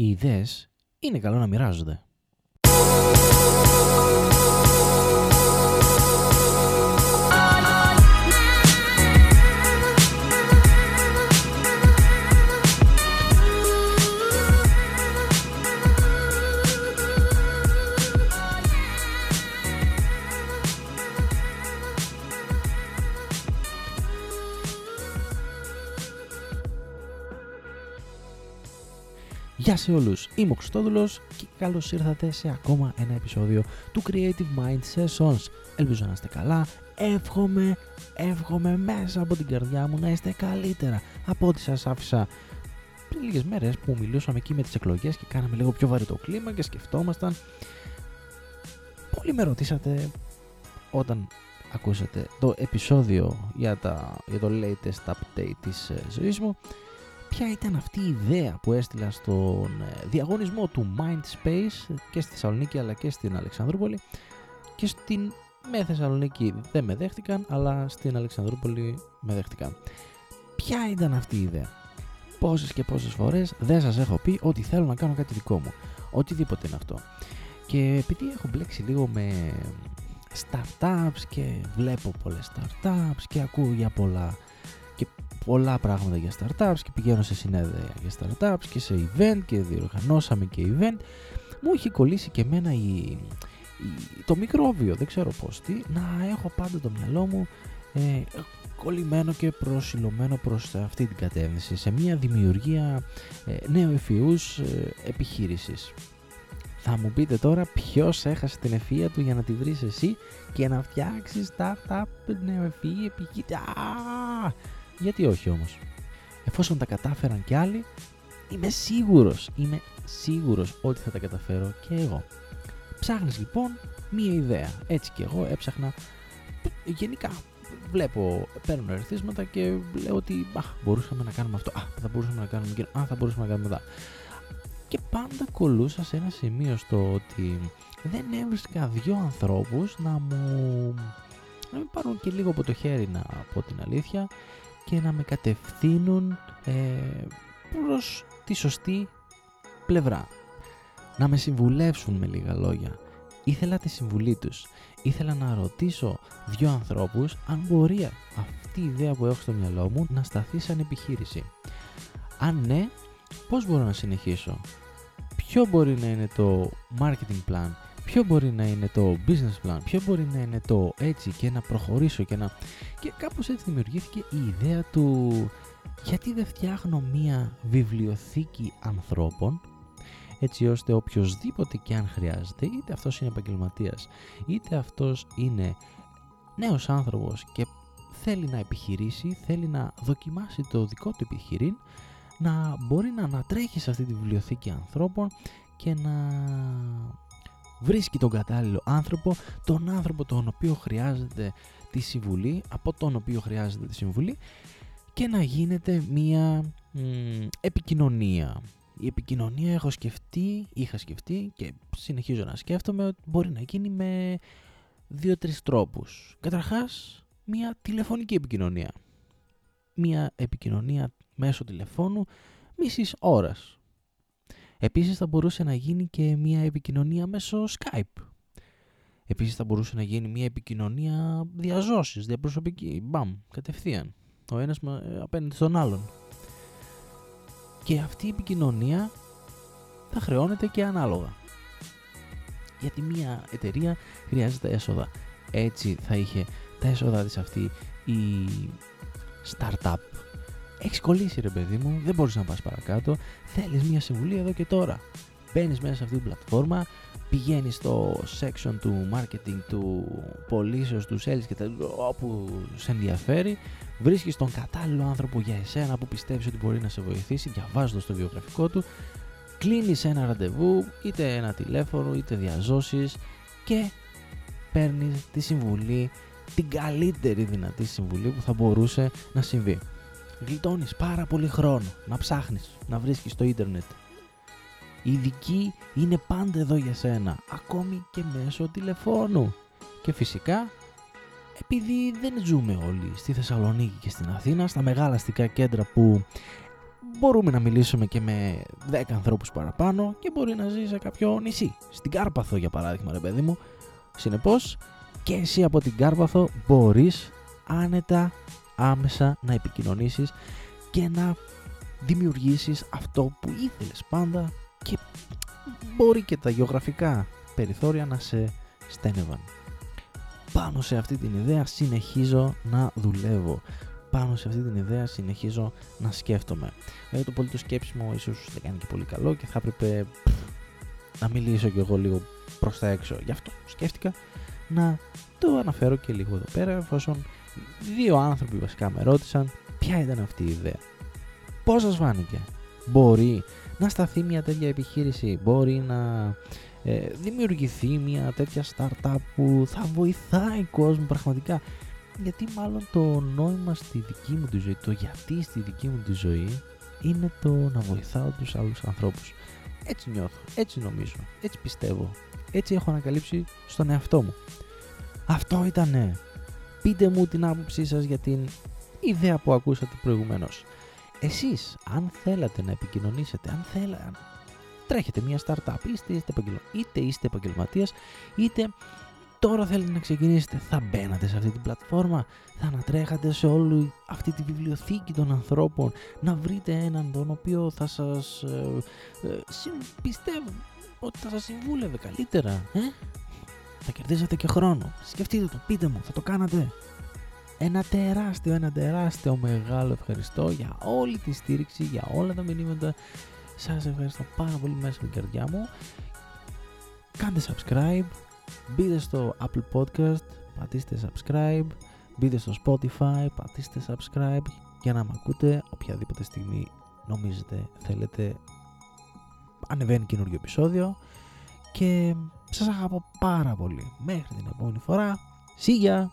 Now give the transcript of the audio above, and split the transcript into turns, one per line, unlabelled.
Οι ιδέες είναι καλό να μοιράζονται. Γεια σε όλους, είμαι ο Χριστόδουλος και καλώς ήρθατε σε ακόμα ένα επεισόδιο του Creative Mind Sessions. Ελπίζω να είστε καλά, εύχομαι, εύχομαι μέσα από την καρδιά μου να είστε καλύτερα από ό,τι σας άφησα πριν λίγες μέρες που μιλούσαμε εκεί με τις εκλογές και κάναμε λίγο πιο βαρύ το κλίμα και σκεφτόμασταν. Πολλοί με ρωτήσατε όταν ακούσατε το επεισόδιο για, τα, για το latest update της ε, ζωής μου ποια ήταν αυτή η ιδέα που έστειλα στον ε, διαγωνισμό του Mindspace και στη Θεσσαλονίκη αλλά και στην Αλεξανδρούπολη και στην με Θεσσαλονίκη δεν με δέχτηκαν αλλά στην Αλεξανδρούπολη με δέχτηκαν. Ποια ήταν αυτή η ιδέα; Πόσες και πόσες φορές δεν σας έχω πει ότι θέλω να κάνω κάτι δικό μου. Οτιδήποτε είναι αυτό. Και επειδή έχω μπλέξει λίγο με startups και βλέπω πολλές startups και ακούω για πολλά πολλά πράγματα για startups και πηγαίνω σε συνέδρια για startups και σε event και διοργανώσαμε και event μου έχει κολλήσει και εμένα η, το μικρόβιο, δεν ξέρω πώς τι, να έχω πάντα το μυαλό μου ε, κολλημένο και προσιλωμένο προς αυτή την κατεύθυνση σε μια δημιουργία ε, νέου εφιούς ε, επιχείρησης. Θα μου πείτε τώρα ποιος έχασε την ευφυΐα του για να τη βρεις εσύ και να φτιάξεις startup νεοεφυή επιχείρηση. Γιατί όχι όμως; Εφόσον τα κατάφεραν κι άλλοι, είμαι σίγουρος, είμαι σίγουρος ότι θα τα καταφέρω και εγώ. Ψάχνεις λοιπόν μία ιδέα. Έτσι και εγώ έψαχνα γενικά. Βλέπω, παίρνω ερθίσματα και λέω ότι α, μπορούσαμε να κάνουμε αυτό, α, θα μπορούσαμε να κάνουμε και α, θα μπορούσαμε να κάνουμε εδώ. Και πάντα κολούσα σε ένα σημείο στο ότι δεν έβρισκα δύο ανθρώπους να μου να με πάρουν και λίγο από το χέρι να πω την αλήθεια και να με κατευθύνουν ε, προς τη σωστή πλευρά. Να με συμβουλεύσουν με λίγα λόγια. Ήθελα τη συμβουλή τους. Ήθελα να ρωτήσω δύο ανθρώπους αν μπορεί αυτή η ιδέα που έχω στο μυαλό μου να σταθεί σαν επιχείρηση. Αν ναι, πώς μπορώ να συνεχίσω; Ποιο μπορεί να είναι το marketing plan, ποιο μπορεί να είναι το business plan, ποιο μπορεί να είναι το έτσι και να προχωρήσω και να... Και κάπως έτσι δημιουργήθηκε η ιδέα του γιατί δεν φτιάχνω μία βιβλιοθήκη ανθρώπων έτσι ώστε οποιοδήποτε και αν χρειάζεται, είτε αυτός είναι επαγγελματίας, είτε αυτός είναι νέος άνθρωπος και θέλει να επιχειρήσει, θέλει να δοκιμάσει το δικό του επιχειρήν, να μπορεί να ανατρέχει σε αυτή τη βιβλιοθήκη ανθρώπων και να βρίσκει τον κατάλληλο άνθρωπο, τον άνθρωπο τον οποίο χρειάζεται τη συμβουλή, από τον οποίο χρειάζεται τη συμβουλή και να γίνεται μία επικοινωνία. Η επικοινωνία έχω σκεφτεί, είχα σκεφτεί και συνεχίζω να σκέφτομαι ότι μπορεί να γίνει με δύο-τρεις τρόπους. Καταρχάς, μία τηλεφωνική επικοινωνία. Μία επικοινωνία μέσω τηλεφώνου μισής ώρας Επίσης θα μπορούσε να γίνει και μια επικοινωνία μέσω Skype. Επίσης θα μπορούσε να γίνει μια επικοινωνία διαζώσης, διαπροσωπική, μπαμ, κατευθείαν. Ο ένας ε, απέναντι στον άλλον. Και αυτή η επικοινωνία θα χρεώνεται και ανάλογα. Γιατί μια εταιρεία χρειάζεται έσοδα. Έτσι θα είχε τα έσοδα της αυτή η startup έχεις κολλήσει ρε παιδί μου, δεν μπορείς να πας παρακάτω. Θέλεις μια συμβουλή εδώ και τώρα. Μπαίνεις μέσα σε αυτή την πλατφόρμα, πηγαίνεις στο section του marketing, του πωλήσεως, του sales και τα όπου σε ενδιαφέρει. Βρίσκεις τον κατάλληλο άνθρωπο για εσένα που πιστεύεις ότι μπορεί να σε βοηθήσει, διαβάζοντα το βιογραφικό του. Κλείνεις ένα ραντεβού, είτε ένα τηλέφωνο, είτε διαζώσεις και παίρνεις τη συμβουλή, την καλύτερη δυνατή συμβουλή που θα μπορούσε να συμβεί γλιτώνεις πάρα πολύ χρόνο να ψάχνεις, να βρίσκεις στο ίντερνετ. Οι ειδικοί είναι πάντα εδώ για σένα, ακόμη και μέσω τηλεφώνου. Και φυσικά, επειδή δεν ζούμε όλοι στη Θεσσαλονίκη και στην Αθήνα, στα μεγάλα αστικά κέντρα που μπορούμε να μιλήσουμε και με 10 ανθρώπους παραπάνω και μπορεί να ζει σε κάποιο νησί. Στην Κάρπαθο για παράδειγμα ρε παιδί μου. Συνεπώς και εσύ από την Κάρπαθο μπορείς άνετα άμεσα να επικοινωνήσεις και να δημιουργήσεις αυτό που ήθελες πάντα και μπορεί και τα γεωγραφικά περιθώρια να σε στένευαν. Πάνω σε αυτή την ιδέα συνεχίζω να δουλεύω. Πάνω σε αυτή την ιδέα συνεχίζω να σκέφτομαι. Δηλαδή το πολύ το σκέψιμο ίσως δεν κάνει και πολύ καλό και θα έπρεπε να μιλήσω κι εγώ λίγο προς τα έξω. Γι' αυτό σκέφτηκα να το αναφέρω και λίγο εδώ πέρα εφόσον δύο άνθρωποι βασικά με ρώτησαν ποια ήταν αυτή η ιδέα. Πώς σας φάνηκε; Μπορεί να σταθεί μια τέτοια επιχείρηση, μπορεί να ε, δημιουργηθεί μια τέτοια startup που θα βοηθάει κόσμο πραγματικά. Γιατί μάλλον το νόημα στη δική μου τη ζωή, το γιατί στη δική μου τη ζωή είναι το να βοηθάω τους άλλους ανθρώπους. Έτσι νιώθω, έτσι νομίζω, έτσι πιστεύω, έτσι έχω ανακαλύψει στον εαυτό μου. Αυτό ήτανε. Πείτε μου την άποψή σας για την ιδέα που ακούσατε προηγουμένως. Εσείς, αν θέλατε να επικοινωνήσετε, αν θέλατε, τρέχετε μια startup, είτε είστε, είτε είστε επαγγελματίας, είτε τώρα θέλετε να ξεκινήσετε, θα μπαίνατε σε αυτή την πλατφόρμα, θα ανατρέχατε σε όλη αυτή τη βιβλιοθήκη των ανθρώπων, να βρείτε έναν τον οποίο θα σας ε, ε, πιστεύω ότι θα σας συμβούλευε καλύτερα, ε; Θα κερδίσετε και χρόνο. Σκεφτείτε το, πείτε μου, θα το κάνατε. Ένα τεράστιο, ένα τεράστιο μεγάλο ευχαριστώ για όλη τη στήριξη, για όλα τα μηνύματα. Σας ευχαριστώ πάρα πολύ μέσα στην καρδιά μου. Κάντε subscribe, μπείτε στο Apple Podcast, πατήστε subscribe, μπείτε στο Spotify, πατήστε subscribe για να με ακούτε οποιαδήποτε στιγμή νομίζετε θέλετε ανεβαίνει καινούριο επεισόδιο και σας αγαπώ πάρα πολύ. Μέχρι την επόμενη φορά. See ya!